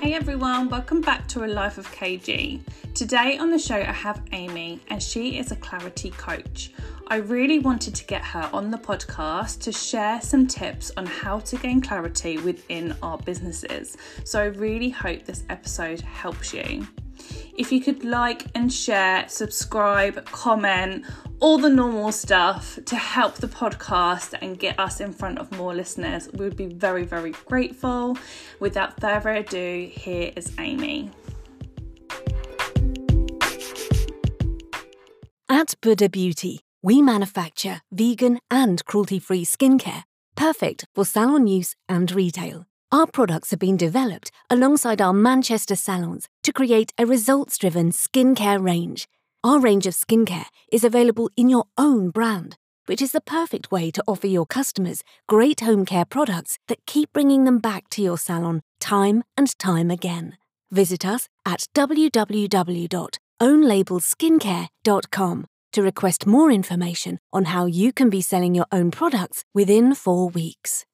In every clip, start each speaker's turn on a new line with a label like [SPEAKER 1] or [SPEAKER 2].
[SPEAKER 1] Hey everyone, welcome back to A Life of KG. Today on the show, I have Amy, and she is a clarity coach. I really wanted to get her on the podcast to share some tips on how to gain clarity within our businesses. So I really hope this episode helps you. If you could like and share, subscribe, comment, all the normal stuff to help the podcast and get us in front of more listeners, we would be very, very grateful. Without further ado, here is Amy.
[SPEAKER 2] At Buddha Beauty, we manufacture vegan and cruelty free skincare, perfect for salon use and retail. Our products have been developed alongside our Manchester salons to create a results driven skincare range. Our range of skincare is available in your own brand, which is the perfect way to offer your customers great home care products that keep bringing them back to your salon time and time again. Visit us at www.ownlabelskincare.com to request more information on how you can be selling your own products within four weeks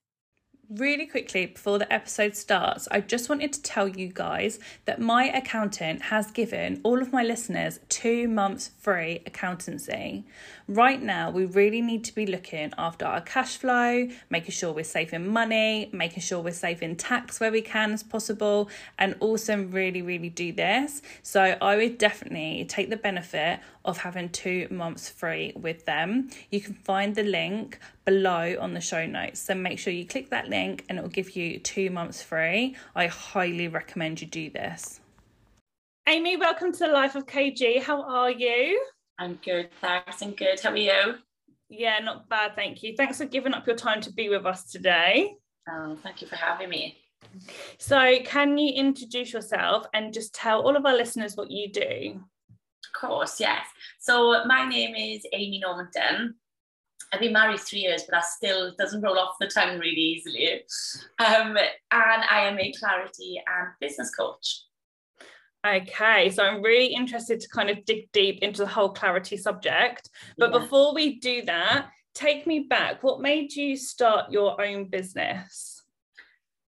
[SPEAKER 1] really quickly before the episode starts, I just wanted to tell you guys that my accountant has given all of my listeners two months free accountancy. Right now, we really need to be looking after our cash flow, making sure we're saving money, making sure we're saving tax where we can as possible, and also really, really do this. So, I would definitely take the benefit of having two months free with them. You can find the link below on the show notes. So make sure you click that link and it will give you two months free. I highly recommend you do this. Amy, welcome to the Life of KG. How are you?
[SPEAKER 3] I'm good, thanks. I'm good. How are you?
[SPEAKER 1] Yeah, not bad, thank you. Thanks for giving up your time to be with us today.
[SPEAKER 3] Oh, thank you for having me.
[SPEAKER 1] So, can you introduce yourself and just tell all of our listeners what you do?
[SPEAKER 3] Of course, yes. So, my name is Amy Normanton. I've been married three years, but that still doesn't roll off the tongue really easily. Um, and I am a clarity and business coach.
[SPEAKER 1] Okay, so I'm really interested to kind of dig deep into the whole clarity subject. But yeah. before we do that, take me back. What made you start your own business?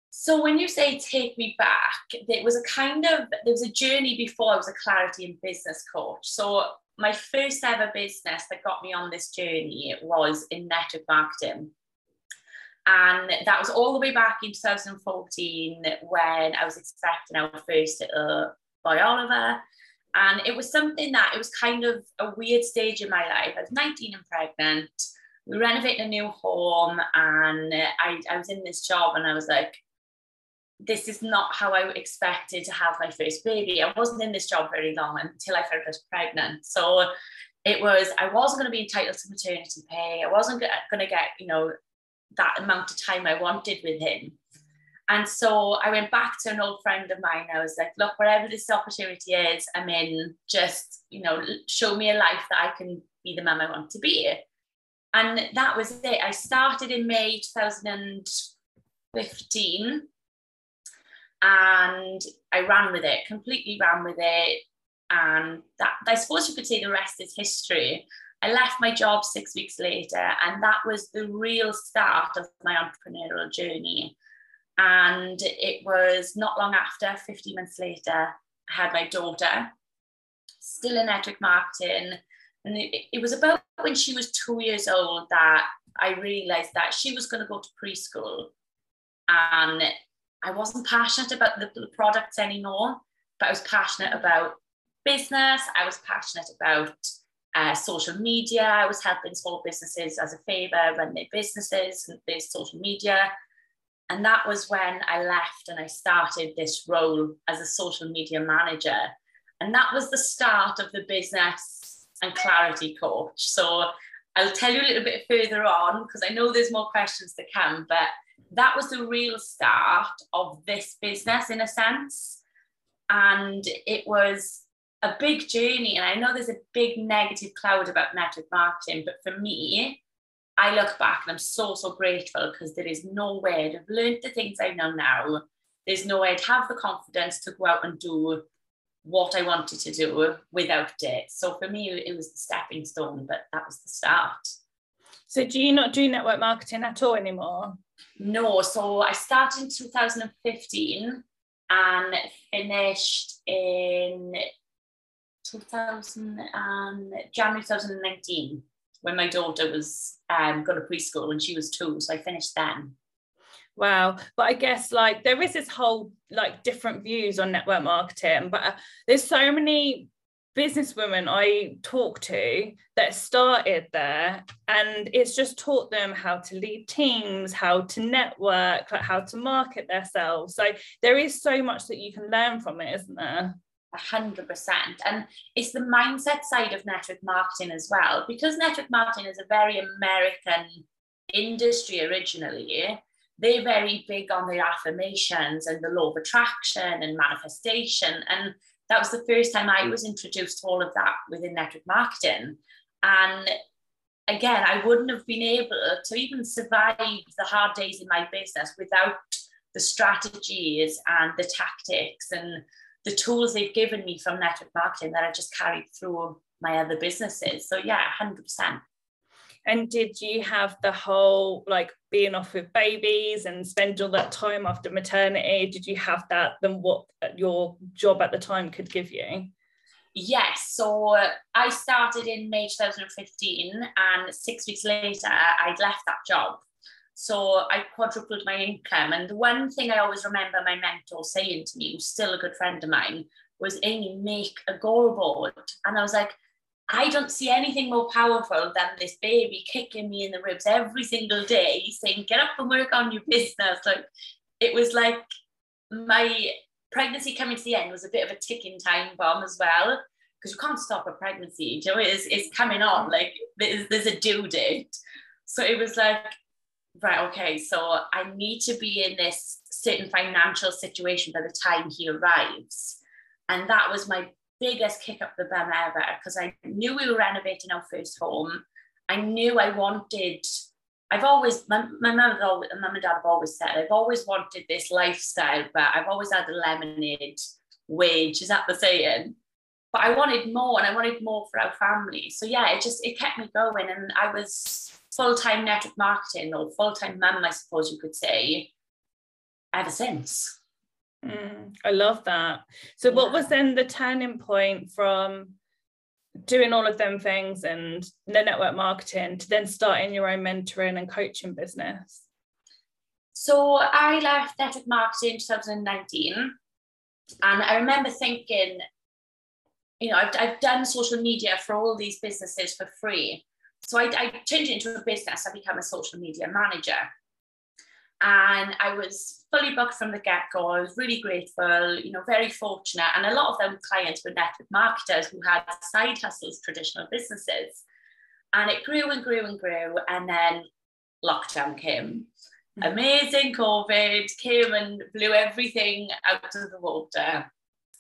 [SPEAKER 3] So when you say take me back, there was a kind of there was a journey before I was a clarity and business coach. So my first ever business that got me on this journey was in network marketing. And that was all the way back in 2014 when I was expecting our first little boy Oliver. And it was something that it was kind of a weird stage in my life. I was 19 and pregnant. We renovated a new home and I, I was in this job and I was like, this is not how I expected to have my first baby. I wasn't in this job very long until I found I was pregnant. So it was, I wasn't going to be entitled to maternity pay. I wasn't going to get, you know, that amount of time I wanted with him. And so I went back to an old friend of mine. I was like, look, wherever this opportunity is, I'm in, just, you know, show me a life that I can be the mum I want to be. And that was it. I started in May 2015 and I ran with it, completely ran with it. And that I suppose you could say the rest is history. I left my job six weeks later, and that was the real start of my entrepreneurial journey. And it was not long after, 15 months later, I had my daughter, still in network marketing. And it, it was about when she was two years old that I realized that she was going to go to preschool. And I wasn't passionate about the, the products anymore, but I was passionate about business. I was passionate about uh, social media. I was helping small businesses as a favor run their businesses and their social media. And that was when I left and I started this role as a social media manager. And that was the start of the business and clarity coach. So I'll tell you a little bit further on because I know there's more questions to come, but that was the real start of this business in a sense. And it was a big journey. And I know there's a big negative cloud about network marketing, but for me, I look back and I'm so, so grateful because there is no way I'd have learned the things I know now. There's no way I'd have the confidence to go out and do what I wanted to do without it. So for me, it was the stepping stone, but that was the start.
[SPEAKER 1] So do you not do network marketing at all anymore?
[SPEAKER 3] No, so I started in 2015 and finished in 2000 and um, January 2019 when my daughter was um, got a preschool and she was two. So I finished then.
[SPEAKER 1] Wow. But I guess like there is this whole like different views on network marketing, but uh, there's so many businesswomen I talk to that started there and it's just taught them how to lead teams, how to network, like how to market themselves. So there is so much that you can learn from it, isn't there?
[SPEAKER 3] A hundred percent. And it's the mindset side of network marketing as well, because network marketing is a very American industry originally. They're very big on the affirmations and the law of attraction and manifestation. And that was the first time I was introduced to all of that within network marketing. And again, I wouldn't have been able to even survive the hard days in my business without the strategies and the tactics and the tools they've given me from network marketing that I just carried through my other businesses. So yeah, 100%.
[SPEAKER 1] And did you have the whole like being off with babies and spend all that time after maternity? Did you have that than what your job at the time could give you?
[SPEAKER 3] Yes. So I started in May 2015, and six weeks later, I'd left that job. So I quadrupled my income. And the one thing I always remember my mentor saying to me, who's still a good friend of mine, was Amy, make a goal board. And I was like, I don't see anything more powerful than this baby kicking me in the ribs every single day, saying, get up and work on your business. Like it was like my pregnancy coming to the end was a bit of a ticking time bomb as well. Because you can't stop a pregnancy, you know, it's, it's coming on, like there's, there's a due date. So it was like, right, okay, so I need to be in this certain financial situation by the time he arrives. And that was my biggest kick up the bum ever because I knew we were renovating our first home. I knew I wanted, I've always, my, my mum always, mum and dad have always said, I've always wanted this lifestyle, but I've always had a lemonade wage. Is that the saying? But I wanted more and I wanted more for our family. So yeah, it just, it kept me going. And I was full-time network marketing or full-time mum, I suppose you could say, ever since.
[SPEAKER 1] Mm, I love that. So, yeah. what was then the turning point from doing all of them things and the network marketing to then starting your own mentoring and coaching business?
[SPEAKER 3] So, I left network marketing in 2019, and I remember thinking, you know, I've, I've done social media for all these businesses for free. So I, I changed it into a business. I became a social media manager and I was fully booked from the get-go. I was really grateful, you know, very fortunate. And a lot of them clients were network marketers who had side hustles, traditional businesses. And it grew and grew and grew. And then lockdown came. Mm-hmm. Amazing COVID came and blew everything out of the water.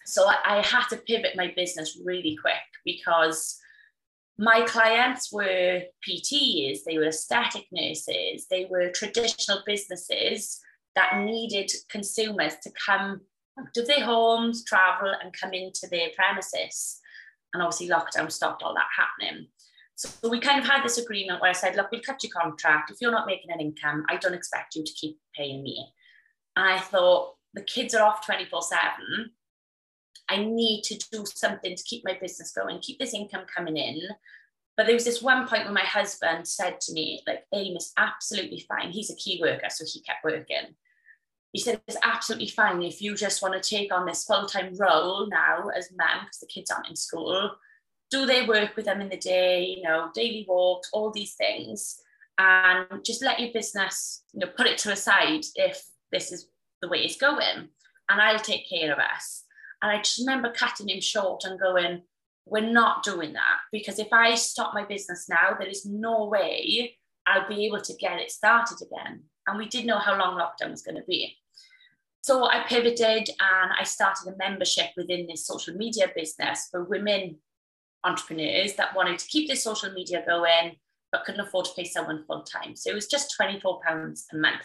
[SPEAKER 3] So I, I had to pivot my business really quick because my clients were PTs, they were aesthetic nurses, they were traditional businesses that needed consumers to come out of their homes, travel, and come into their premises. And obviously, lockdown stopped all that happening. So we kind of had this agreement where I said, look, we'll cut your contract. If you're not making an income, I don't expect you to keep paying me. And I thought, the kids are off 24 7 I need to do something to keep my business going, keep this income coming in. But there was this one point when my husband said to me, like, AIM is absolutely fine. He's a key worker, so he kept working. He said, it's absolutely fine if you just want to take on this full-time role now as mum, because the kids aren't in school. Do they work with them in the day, you know, daily walks, all these things, and just let your business, you know, put it to a side if this is the way it's going, and I'll take care of us. And I just remember cutting him short and going, we're not doing that because if I stop my business now, there is no way I'll be able to get it started again. And we did know how long lockdown was going to be. So I pivoted and I started a membership within this social media business for women entrepreneurs that wanted to keep their social media going but couldn't afford to pay someone full time. So it was just £24 a month.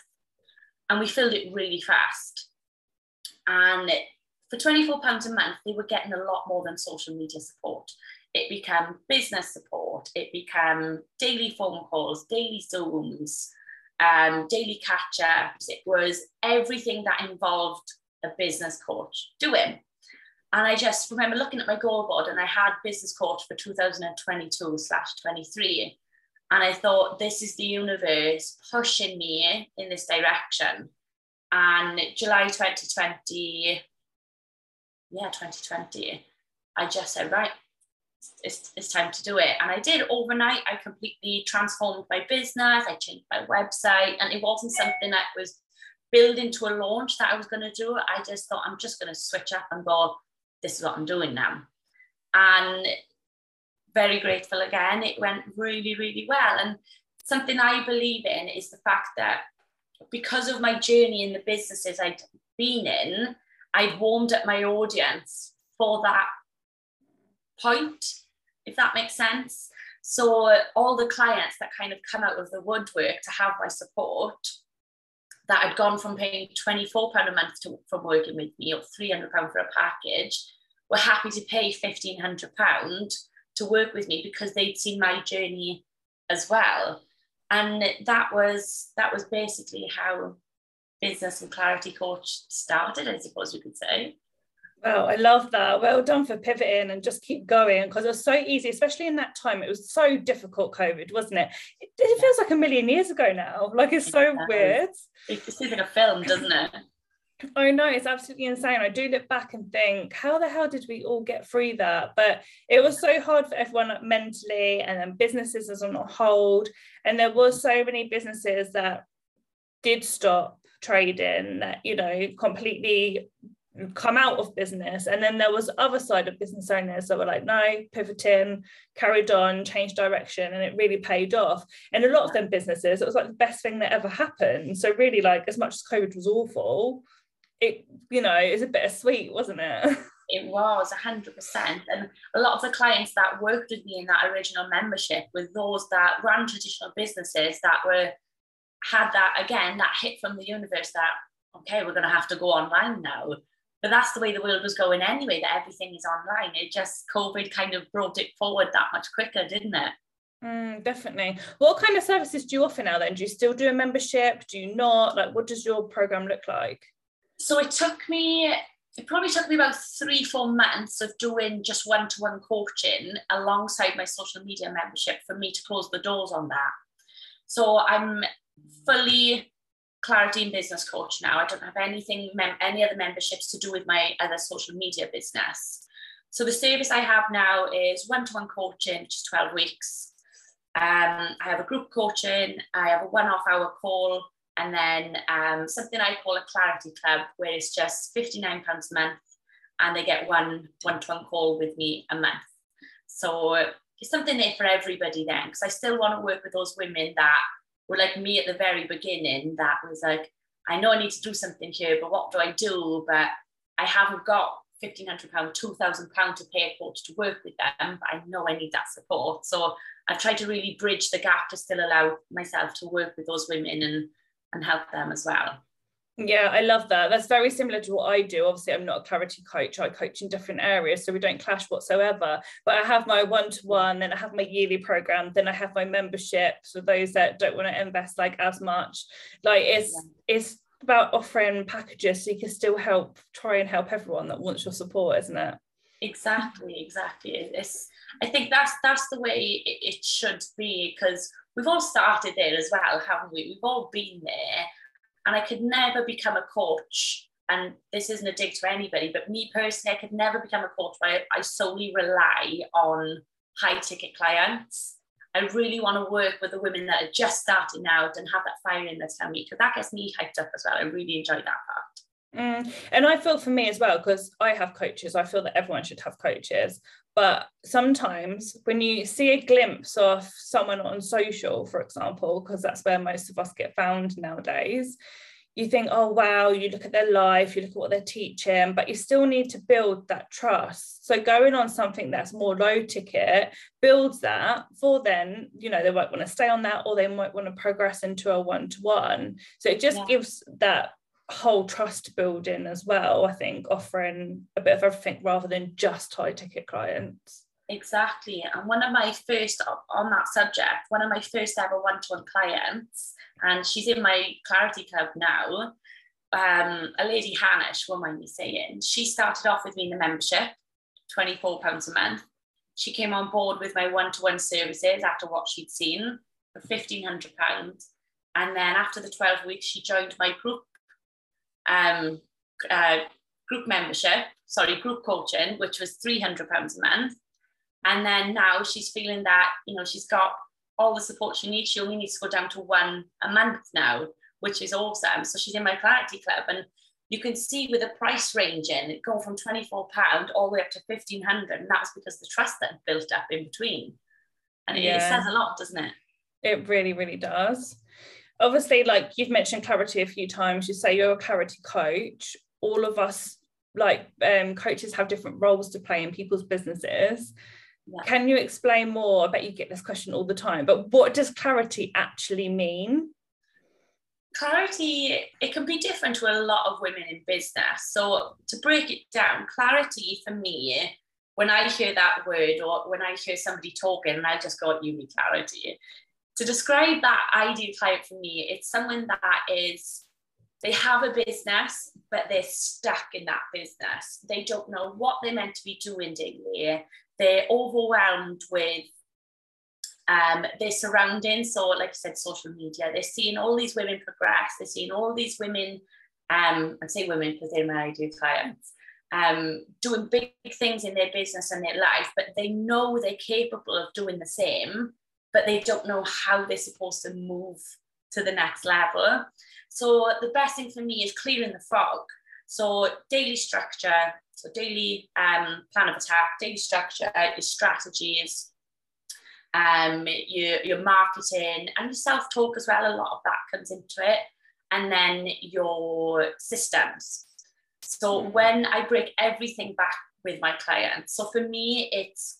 [SPEAKER 3] And we filled it really fast. And for £24 a month, they were getting a lot more than social media support. It became business support, it became daily phone calls, daily Zooms, um, daily catch ups. It was everything that involved a business coach doing? And I just remember looking at my goal board and I had business coach for 2022 slash 23. And I thought, this is the universe pushing me in this direction. And July 2020, yeah, 2020, I just said, right, it's, it's time to do it. And I did overnight. I completely transformed my business. I changed my website. And it wasn't something that was built into a launch that I was going to do. I just thought, I'm just going to switch up and go, this is what I'm doing now. And very grateful again. It went really, really well. And something I believe in is the fact that because of my journey in the businesses I'd been in, I'd warmed up my audience for that point, if that makes sense. So all the clients that kind of come out of the woodwork to have my support, that had gone from paying £24 a month to, from working with me or £300 for a package, were happy to pay £1,500 to work with me because they'd seen my journey as well. And that was that was basically how business and clarity coach started, I suppose we could say.
[SPEAKER 1] Well, I love that. Well done for pivoting and just keep going because it was so easy, especially in that time. It was so difficult, COVID, wasn't it? It, it feels like a million years ago now. Like it's so yeah. weird.
[SPEAKER 3] It feels like a film, doesn't it?
[SPEAKER 1] Oh no, it's absolutely insane. I do look back and think, how the hell did we all get through that? But it was so hard for everyone mentally, and then businesses was on hold, and there was so many businesses that did stop trading that you know completely come out of business. And then there was other side of business owners that were like no pivoting carried on changed direction and it really paid off. And a lot of them businesses it was like the best thing that ever happened. So really like as much as covid was awful it you know is a bit sweet wasn't it?
[SPEAKER 3] It was 100% and a lot of the clients that worked with me in that original membership were those that ran traditional businesses that were had that again that hit from the universe that okay we're going to have to go online now. But that's the way the world was going anyway that everything is online. It just covid kind of brought it forward that much quicker didn't it?
[SPEAKER 1] Mm, definitely. What kind of services do you offer now then? Do you still do a membership? Do you not? Like what does your program look like?
[SPEAKER 3] So it took me it probably took me about three four months of doing just one-to-one coaching alongside my social media membership for me to close the doors on that. So i'm fully clarity and business coach now. I don't have anything, mem- any other memberships to do with my other social media business. So the service I have now is one-to-one coaching, which is 12 weeks. Um, I have a group coaching, I have a one-off hour call, and then um, something I call a clarity club, where it's just £59 a month, and they get one one-to-one call with me a month. So it's something there for everybody then, because I still want to work with those women that were like me at the very beginning that was like, I know I need to do something here, but what do I do? But I haven't got £1,500, £2,000 to pay a coach to work with them, but I know I need that support. So I've tried to really bridge the gap to still allow myself to work with those women and, and help them as well.
[SPEAKER 1] Yeah, I love that. That's very similar to what I do. Obviously, I'm not a clarity coach. I coach in different areas, so we don't clash whatsoever. But I have my one-to-one, then I have my yearly program, then I have my memberships for those that don't want to invest like as much. Like it's yeah. it's about offering packages so you can still help try and help everyone that wants your support, isn't it?
[SPEAKER 3] Exactly, exactly. It's I think that's that's the way it, it should be because we've all started there as well, haven't we? We've all been there and I could never become a coach. And this isn't a dig to anybody, but me personally, I could never become a coach where I solely rely on high ticket clients. I really want to work with the women that are just starting out and have that fire in their tummy because that gets me hyped up as well. I really enjoy that part.
[SPEAKER 1] Mm. And I feel for me as well, because I have coaches, I feel that everyone should have coaches. But sometimes when you see a glimpse of someone on social, for example, because that's where most of us get found nowadays, you think, oh, wow, you look at their life, you look at what they're teaching, but you still need to build that trust. So going on something that's more low ticket builds that for then, you know, they might want to stay on that or they might want to progress into a one to one. So it just yeah. gives that whole trust building as well i think offering a bit of everything rather than just high ticket clients
[SPEAKER 3] exactly and one of my first on that subject one of my first ever one-to-one clients and she's in my clarity club now um, a lady, Hanish, won't mind me saying, she started off with me in the membership, £24 a month. She came on board with my one to one services after what she'd seen for £1,500. And then after the 12 weeks, she joined my group um, uh, group membership, sorry, group coaching, which was £300 a month. And then now she's feeling that, you know, she's got all the support she needs. She only needs to go down to one a month now, which is awesome. So she's in my Clarity Club. And you can see with the price ranging, it go from £24 all the way up to 1500 And that's because the trust that built up in between. And yeah. it says a lot, doesn't it?
[SPEAKER 1] It really, really does. Obviously, like you've mentioned clarity a few times, you say you're a clarity coach. All of us, like um, coaches, have different roles to play in people's businesses. Yeah. Can you explain more? I bet you get this question all the time, but what does clarity actually mean?
[SPEAKER 3] Clarity, it can be different to a lot of women in business. So, to break it down, clarity for me, when I hear that word or when I hear somebody talking, and I just go, you need clarity. To describe that ideal client for me, it's someone that is they have a business, but they're stuck in that business. They don't know what they're meant to be doing daily they're overwhelmed with um, their surroundings. So, like I said, social media, they're seeing all these women progress, they're seeing all these women, um, I'd say women because they're my ideal clients, um, doing big things in their business and their life, but they know they're capable of doing the same, but they don't know how they're supposed to move to the next level. So, the best thing for me is clearing the fog. So, daily structure, so daily um, plan of attack, daily structure, your strategies, um, your, your marketing and your self-talk as well. A lot of that comes into it. And then your systems. So mm-hmm. when I break everything back with my clients, so for me, it's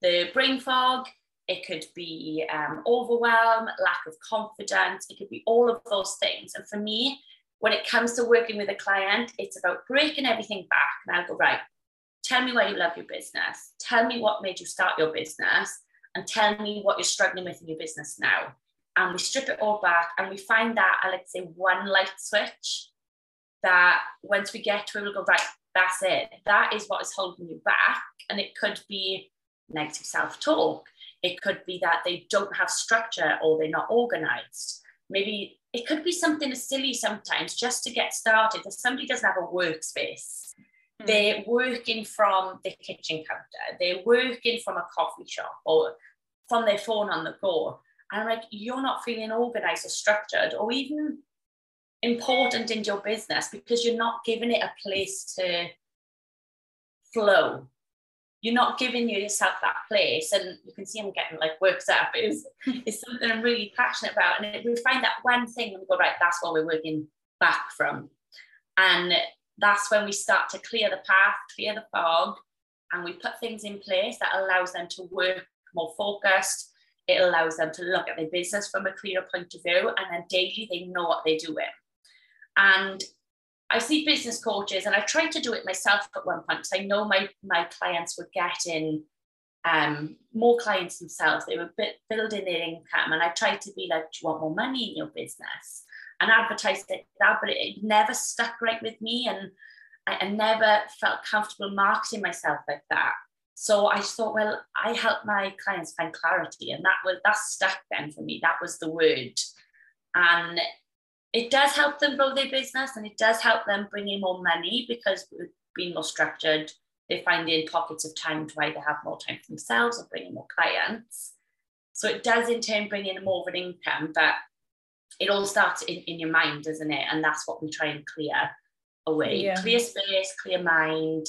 [SPEAKER 3] the brain fog, it could be um, overwhelm, lack of confidence, it could be all of those things. And for me, when it comes to working with a client, it's about breaking everything back. And I'll go, right, tell me why you love your business. Tell me what made you start your business and tell me what you're struggling with in your business now. And we strip it all back and we find that, I like to say, one light switch that once we get to it, we'll go, right, that's it. That is what is holding you back. And it could be negative self talk. It could be that they don't have structure or they're not organized. Maybe it could be something as silly sometimes just to get started. If somebody doesn't have a workspace, mm. they're working from the kitchen counter, they're working from a coffee shop or from their phone on the go. And I'm like, you're not feeling organized or structured or even important in your business because you're not giving it a place to flow you're not giving yourself that place and you can see I'm getting like worked up. Is is something I'm really passionate about and we find that one thing and we go right that's what we're working back from. And that's when we start to clear the path clear the fog and we put things in place that allows them to work more focused. It allows them to look at their business from a clearer point of view and then daily they know what they're doing. And I see business coaches, and I tried to do it myself at one point because I know my my clients were getting um, more clients themselves. They were building their income, and I tried to be like, "Do you want more money in your business?" and advertise it that, but it, it never stuck right with me, and I, I never felt comfortable marketing myself like that. So I thought, well, I help my clients find clarity, and that was that stuck then for me. That was the word, and it does help them grow their business and it does help them bring in more money because being more structured, they find in pockets of time to either have more time for themselves or bring in more clients. So it does in turn bring in more of an income, but it all starts in, in your mind, doesn't it? And that's what we try and clear away. Yeah. Clear space, clear mind,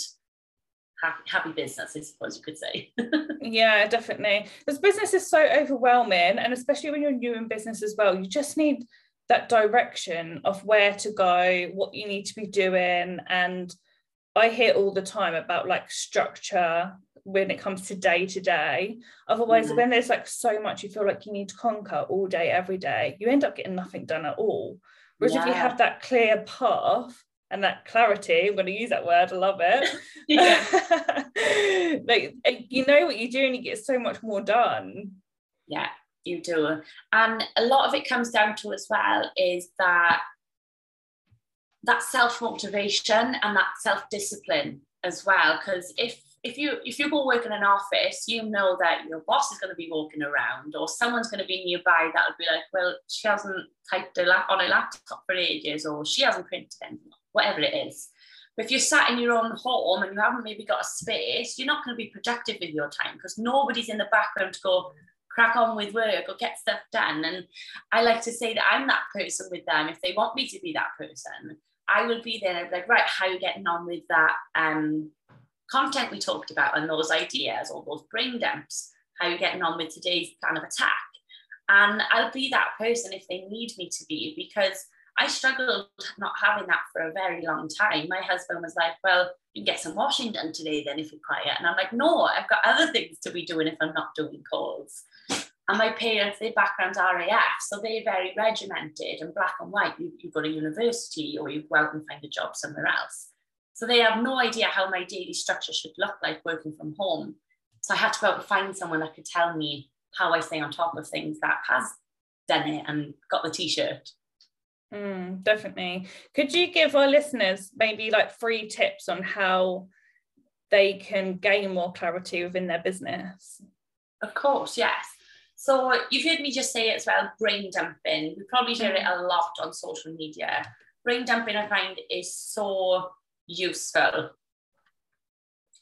[SPEAKER 3] happy, happy business, I suppose you could say.
[SPEAKER 1] yeah, definitely. Because business is so overwhelming, and especially when you're new in business as well, you just need that direction of where to go, what you need to be doing. And I hear all the time about like structure when it comes to day to day. Otherwise, mm-hmm. when there's like so much you feel like you need to conquer all day, every day, you end up getting nothing done at all. Whereas yeah. if you have that clear path and that clarity, I'm going to use that word, I love it. like you know what you're doing, you get so much more done.
[SPEAKER 3] Yeah, you do. And a lot of it comes down to as well is that that self-motivation and that self-discipline as well. Because if if you if you go work in an office, you know that your boss is going to be walking around, or someone's going to be nearby that will be like, well, she hasn't typed on a laptop for ages, or she hasn't printed anything, whatever it is. But if you're sat in your own home and you haven't maybe got a space, you're not going to be productive with your time because nobody's in the background to go crack on with work or get stuff done. And I like to say that I'm that person with them. If they want me to be that person, I will be there. Like, right, how are you getting on with that? Um, content we talked about and those ideas or those brain dumps, how are you're getting on with today's plan of attack. And I'll be that person if they need me to be, because I struggled not having that for a very long time. My husband was like, Well, you get some washing done today then if you're quiet. And I'm like, No, I've got other things to be doing if I'm not doing calls. And my parents, their background's RAF, so they're very regimented and black and white. You, you go to university or you go out and find a job somewhere else. So they have no idea how my daily structure should look like working from home. So I had to go out and find someone that could tell me how I stay on top of things that has done it and got the t-shirt.
[SPEAKER 1] Mm, definitely. Could you give our listeners maybe like three tips on how they can gain more clarity within their business?
[SPEAKER 3] Of course, yes. So you've heard me just say it as well, brain dumping. We probably hear it a lot on social media. Brain dumping, I find, is so useful.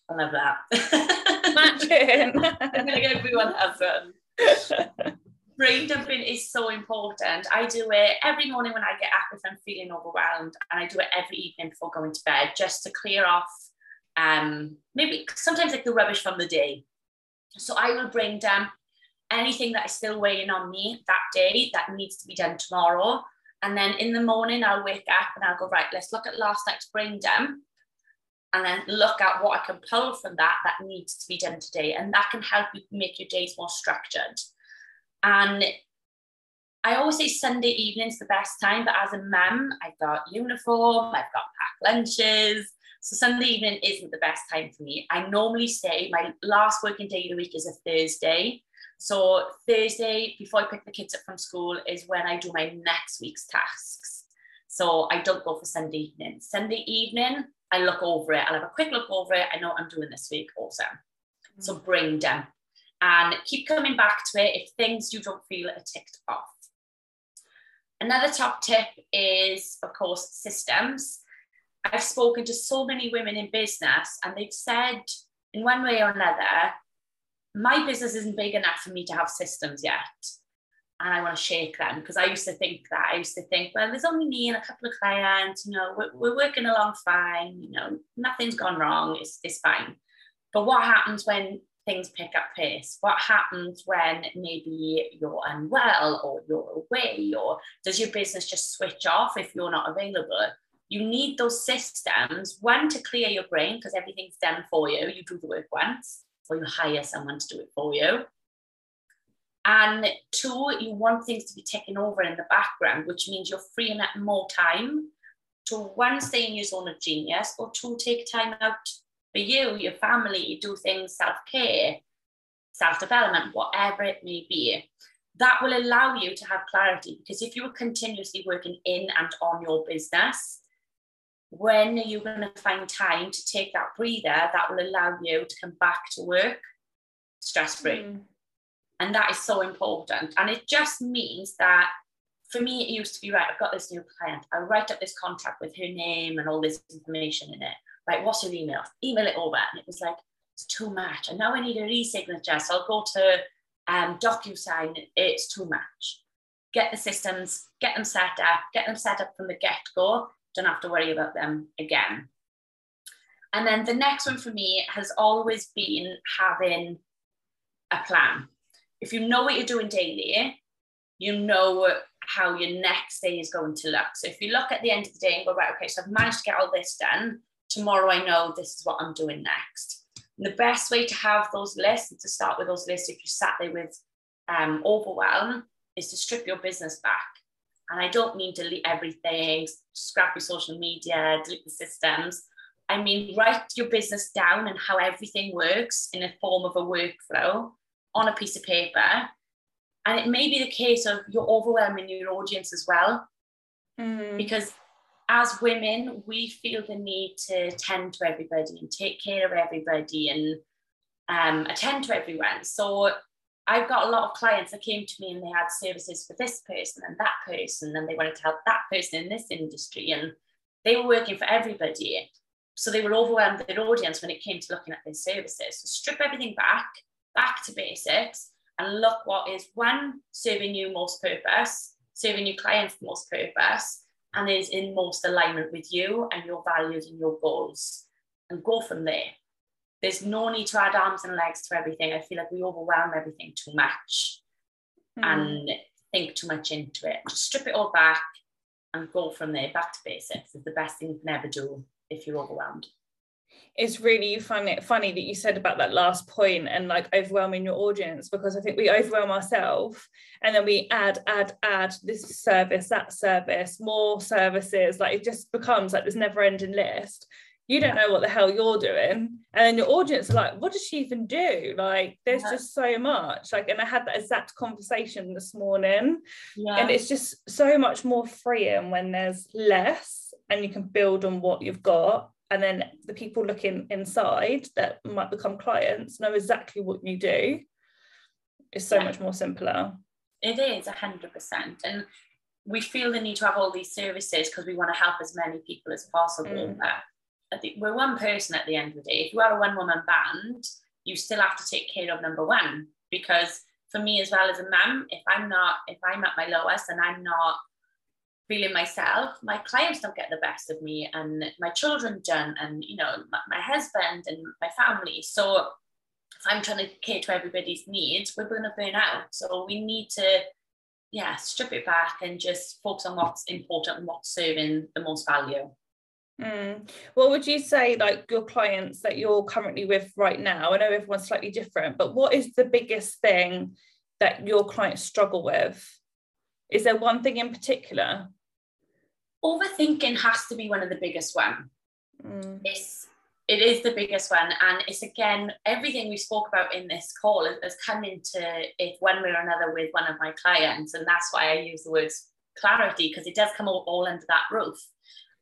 [SPEAKER 3] I love that.
[SPEAKER 1] Matching.
[SPEAKER 3] I'm gonna get everyone has one. Brain dumping is so important. I do it every morning when I get up if I'm feeling overwhelmed, and I do it every evening before going to bed just to clear off um maybe sometimes like the rubbish from the day. So I will brain dump anything that is still weighing on me that day that needs to be done tomorrow. And then in the morning, I'll wake up and I'll go, right, let's look at last night's brain dump and then look at what I can pull from that that needs to be done today. And that can help you make your days more structured. And I always say Sunday evening's the best time, but as a mum, I've got uniform, I've got packed lunches. So Sunday evening isn't the best time for me. I normally say my last working day of the week is a Thursday. So Thursday, before I pick the kids up from school, is when I do my next week's tasks. So I don't go for Sunday evening. Sunday evening, I look over it. I'll have a quick look over it. I know what I'm doing this week. Awesome. Mm-hmm. So bring them and keep coming back to it if things you don't feel are ticked off. Another top tip is, of course, systems. I've spoken to so many women in business, and they've said, in one way or another, my business isn't big enough for me to have systems yet. And I want to shake them because I used to think that. I used to think, well, there's only me and a couple of clients, you know, we're, we're working along fine, you know, nothing's gone wrong, it's, it's fine. But what happens when things pick up pace? What happens when maybe you're unwell or you're away, or does your business just switch off if you're not available? You need those systems, one to clear your brain because everything's done for you, you do the work once or you hire someone to do it for you. And two, you want things to be taken over in the background, which means you're freeing up more time to one, stay in your zone of genius, or two, take time out for you, your family, do things self care, self development, whatever it may be. That will allow you to have clarity because if you are continuously working in and on your business, when are you going to find time to take that breather that will allow you to come back to work stress free? Mm. And that is so important. And it just means that for me, it used to be right, I've got this new client. I write up this contract with her name and all this information in it. Right, what's her email? Email it over. And it was like, it's too much. And now I need a re-signature. So I'll go to um, DocuSign. It's too much. Get the systems, get them set up, get them set up from the get-go don't have to worry about them again. And then the next one for me has always been having a plan. If you know what you're doing daily, you know how your next day is going to look. So if you look at the end of the day and go, right, okay, so I've managed to get all this done. Tomorrow I know this is what I'm doing next. And the best way to have those lists and to start with those lists if you sat there with um, overwhelm is to strip your business back. And I don't mean delete everything, scrap your social media, delete the systems. I mean, write your business down and how everything works in a form of a workflow on a piece of paper. And it may be the case of you're overwhelming your audience as well. Mm. Because as women, we feel the need to tend to everybody and take care of everybody and um, attend to everyone. So I've got a lot of clients that came to me and they had services for this person and that person, and they wanted to help that person in this industry, and they were working for everybody. So they were overwhelmed with their audience when it came to looking at their services. So strip everything back, back to basics, and look what is one serving you most purpose, serving your clients most purpose, and is in most alignment with you and your values and your goals, and go from there there's no need to add arms and legs to everything. I feel like we overwhelm everything too much mm. and think too much into it. Just strip it all back and go from there. Back to basics is the best thing you can ever do if you're overwhelmed.
[SPEAKER 1] It's really funny, funny that you said about that last point and like overwhelming your audience because I think we overwhelm ourselves and then we add, add, add this service, that service, more services. Like it just becomes like this never ending list you don't know what the hell you're doing and then your audience are like what does she even do like there's yeah. just so much like and i had that exact conversation this morning yeah. and it's just so much more freeing when there's less and you can build on what you've got and then the people looking inside that might become clients know exactly what you do it's so yeah. much more simpler
[SPEAKER 3] it is 100% and we feel the need to have all these services because we want to help as many people as possible mm. but I think we're one person at the end of the day. If you are a one woman band, you still have to take care of number one because for me as well as a mum, if I'm not, if I'm at my lowest and I'm not feeling myself, my clients don't get the best of me and my children don't, and you know, my, my husband and my family. So if I'm trying to cater to everybody's needs, we're going to burn out. So we need to, yeah, strip it back and just focus on what's important and what's serving the most value.
[SPEAKER 1] Mm. What would you say, like your clients that you're currently with right now? I know everyone's slightly different, but what is the biggest thing that your clients struggle with? Is there one thing in particular?
[SPEAKER 3] Overthinking has to be one of the biggest one. Mm. It's it is the biggest one, and it's again everything we spoke about in this call has come into it one way or another with one of my clients, and that's why I use the words clarity because it does come all, all under that roof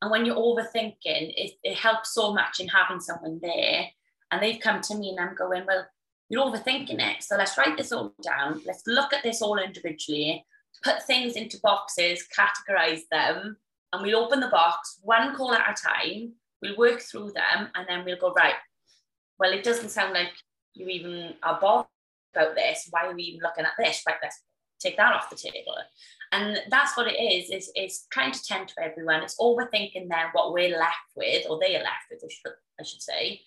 [SPEAKER 3] and when you're overthinking, it, it helps so much in having someone there. And they've come to me and I'm going, well, you're overthinking it. So let's write this all down. Let's look at this all individually, put things into boxes, categorize them, and we'll open the box one call at a time. We'll work through them and then we'll go, right, well, it doesn't sound like you even are bothered about this. Why are we even looking at this? Right, let's take that off the table. And that's what it is, is, is trying to tend to everyone. It's overthinking then what we're left with, or they are left with, I should, I should say.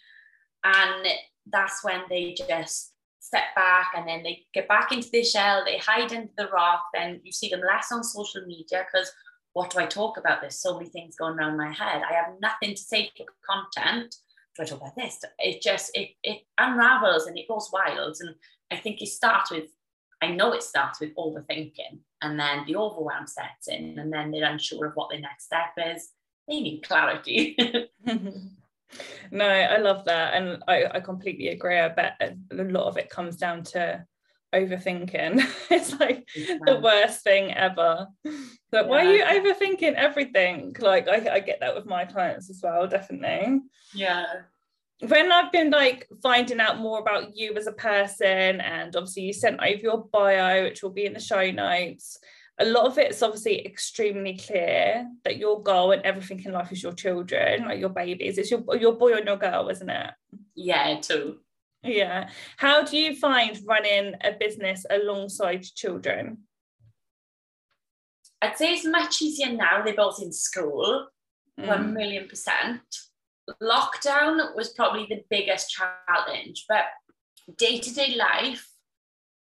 [SPEAKER 3] And that's when they just step back and then they get back into their shell, they hide into the rock, then you see them less on social media because what do I talk about? There's so many things going around my head. I have nothing to say for content. Do I talk about this? It just it it unravels and it goes wild. And I think it starts with I know it starts with overthinking and then the overwhelm sets in and then they're unsure of what the next step is. They need clarity.
[SPEAKER 1] no, I love that. And I, I completely agree. I bet a lot of it comes down to overthinking. it's like yeah. the worst thing ever. Like, yeah. why are you overthinking everything? Like, I, I get that with my clients as well, definitely.
[SPEAKER 3] Yeah
[SPEAKER 1] when I've been like finding out more about you as a person, and obviously you sent over your bio, which will be in the show notes. A lot of it's obviously extremely clear that your goal and everything in life is your children, like your babies. It's your your boy and your girl, isn't it?
[SPEAKER 3] Yeah, too.
[SPEAKER 1] Yeah. How do you find running a business alongside children?
[SPEAKER 3] I'd say it's much easier now. They're both in school, mm. one million percent lockdown was probably the biggest challenge, but day to day life,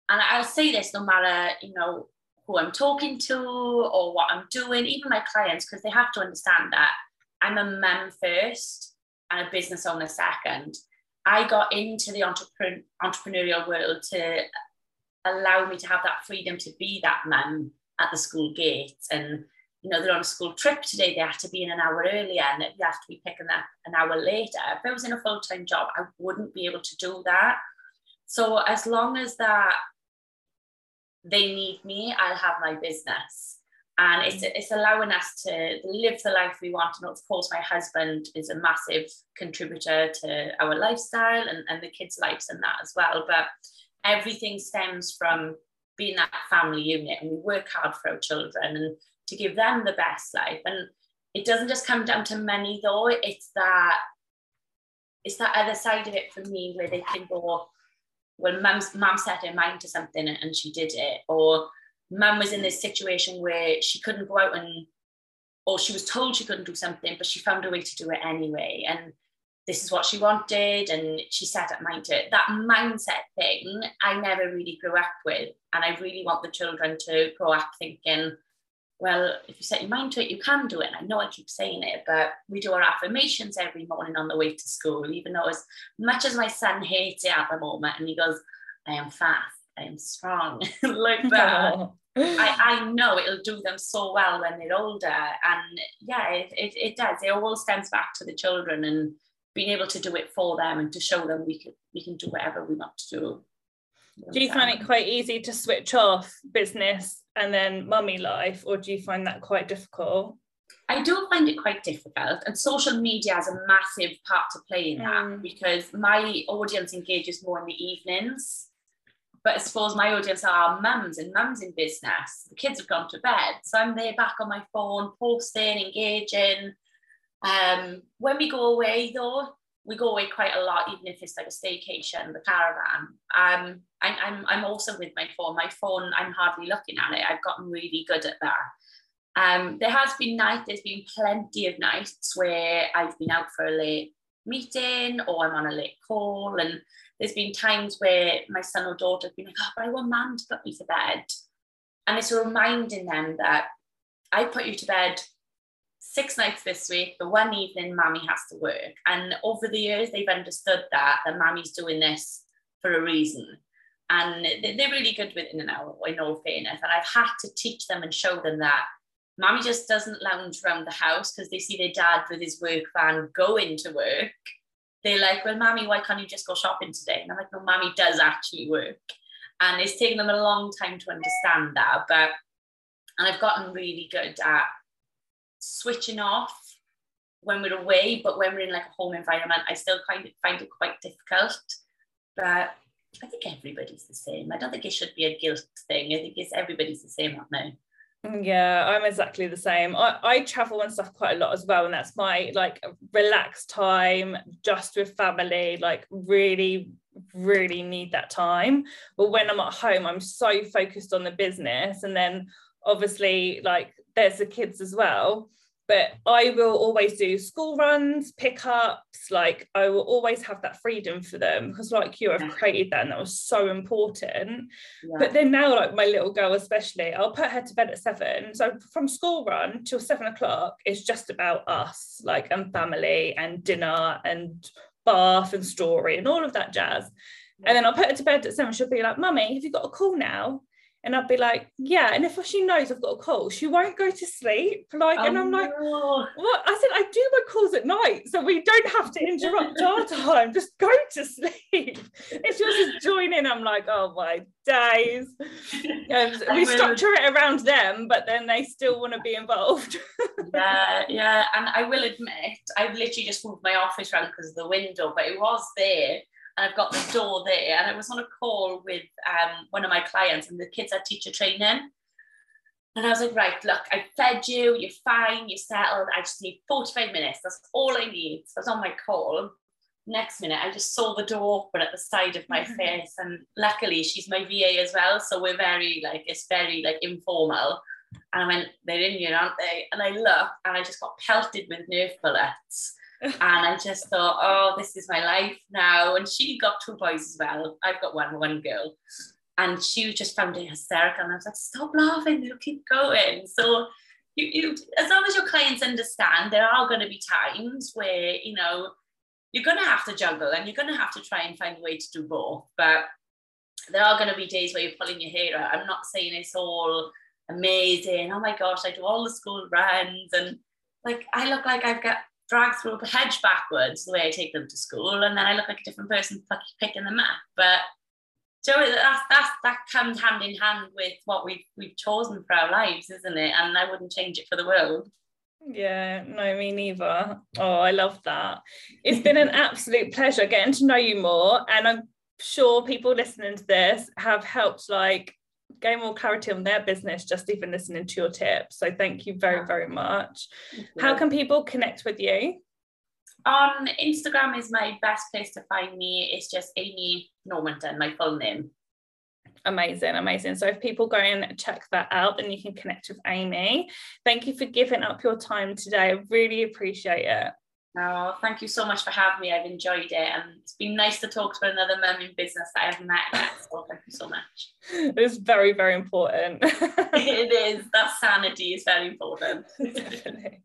[SPEAKER 3] and I'll say this no matter, you know, who I'm talking to or what I'm doing, even my clients, because they have to understand that I'm a mum first and a business owner second. I got into the entrepreneur, entrepreneurial world to allow me to have that freedom to be that mum at the school gate. and you know, they're on a school trip today, they have to be in an hour earlier and you have to be picking up an hour later. If I was in a full time job, I wouldn't be able to do that. So as long as that they need me, I'll have my business. And it's it's allowing us to live the life we want. And of course, my husband is a massive contributor to our lifestyle and, and the kids' lives and that as well. But everything stems from being that family unit, and we work hard for our children and to give them the best life. And it doesn't just come down to money, though. It's that it's that other side of it for me where they can go, oh, well, mum's mum set her mind to something and she did it, or mum was in this situation where she couldn't go out and or she was told she couldn't do something but she found a way to do it anyway. And this is what she wanted and she set up mind to it. That mindset thing i never really grew up with and i really want the children to grow up thinking well if you set your mind to it you can do it. And i know i keep saying it but we do our affirmations every morning on the way to school even though as much as my son hates it at the moment and he goes i am fast I am strong. Like that. I, I know it'll do them so well when they're older. And yeah, it, it, it does. It all stems back to the children and being able to do it for them and to show them we can we can do whatever we want to do.
[SPEAKER 1] Do you find it quite easy to switch off business and then mummy life, or do you find that quite difficult?
[SPEAKER 3] I do find it quite difficult, and social media has a massive part to play in that mm. because my audience engages more in the evenings. But I suppose my audience are mums and mums in business. The kids have gone to bed. So I'm there back on my phone, posting, engaging. Um, when we go away though, we go away quite a lot, even if it's like a staycation, the caravan. Um, I'm, I'm, I'm also with my phone. My phone, I'm hardly looking at it. I've gotten really good at that. Um, there has been nights, there's been plenty of nights where I've been out for a late meeting or I'm on a late call and there's been times where my son or daughter have been like, oh, but I want mum to put me to bed. And it's reminding them that I put you to bed six nights this week, but one evening mommy has to work. And over the years, they've understood that, that mommy's doing this for a reason. And they're really good with it now, in all fairness. And I've had to teach them and show them that mommy just doesn't lounge around the house because they see their dad with his work van going to work they're like, well, mommy, why can't you just go shopping today? And I'm like, no, mommy does actually work. And it's taken them a long time to understand that. But, and I've gotten really good at switching off when we're away, but when we're in like a home environment, I still kind of find it quite difficult. But I think everybody's the same. I don't think it should be a guilt thing. I think it's everybody's the same right now.
[SPEAKER 1] Yeah, I'm exactly the same. I, I travel and stuff quite a lot as well, and that's my like relaxed time just with family, like really, really need that time. But when I'm at home, I'm so focused on the business, and then obviously, like, there's the kids as well but I will always do school runs, pickups, like I will always have that freedom for them because like you, I've created that and that was so important. Yeah. But then now, like my little girl especially, I'll put her to bed at seven. So from school run till seven o'clock, is just about us, like and family and dinner and bath and story and all of that jazz. And then I'll put her to bed at seven. She'll be like, Mummy, have you got a call now? And I'd be like, yeah. And if she knows I've got a call, she won't go to sleep. Like, oh, and I'm like, oh, no. what? I said, I do my calls at night, so we don't have to interrupt our time. Just go to sleep. If she wants to join in, I'm like, oh my days. And we structure it around them, but then they still want to be involved.
[SPEAKER 3] yeah, yeah. And I will admit, I've literally just moved my office around because of the window, but it was there and I've got the door there. And I was on a call with um, one of my clients, and the kids had teacher training. And I was like, right, look, I fed you, you're fine, you're settled. I just need 45 minutes. That's all I need. So I was on my call. Next minute, I just saw the door open at the side of my face. And luckily, she's my VA as well. So we're very, like, it's very, like, informal. And I went, they're in here, aren't they? And I looked and I just got pelted with Nerf bullets and I just thought, oh, this is my life now. And she got two boys as well. I've got one, one girl. And she just found it hysterical. And I was like, stop laughing, they'll keep going. So you, you as long as your clients understand, there are going to be times where, you know, you're going to have to juggle and you're going to have to try and find a way to do both. But there are going to be days where you're pulling your hair out. I'm not saying it's all amazing. Oh my gosh, I do all the school runs and like I look like I've got drag through a hedge backwards the way I take them to school, and then I look like a different person picking them up. But so that's, that's, that comes hand in hand with what we've, we've chosen for our lives, isn't it? And I wouldn't change it for the world.
[SPEAKER 1] Yeah, no, me neither. Oh, I love that. It's been an absolute pleasure getting to know you more. And I'm sure people listening to this have helped like gain more clarity on their business just even listening to your tips. So thank you very, very much. How can people connect with you?
[SPEAKER 3] On Instagram is my best place to find me. It's just Amy Normanton, my full name.
[SPEAKER 1] Amazing, amazing. So if people go and check that out, then you can connect with Amy. Thank you for giving up your time today. I really appreciate it.
[SPEAKER 3] Oh, thank you so much for having me. I've enjoyed it, and it's been nice to talk to another mum in business that I've met. Yet, so thank you so much.
[SPEAKER 1] It's very, very important.
[SPEAKER 3] it is. That sanity is very important.
[SPEAKER 1] Definitely.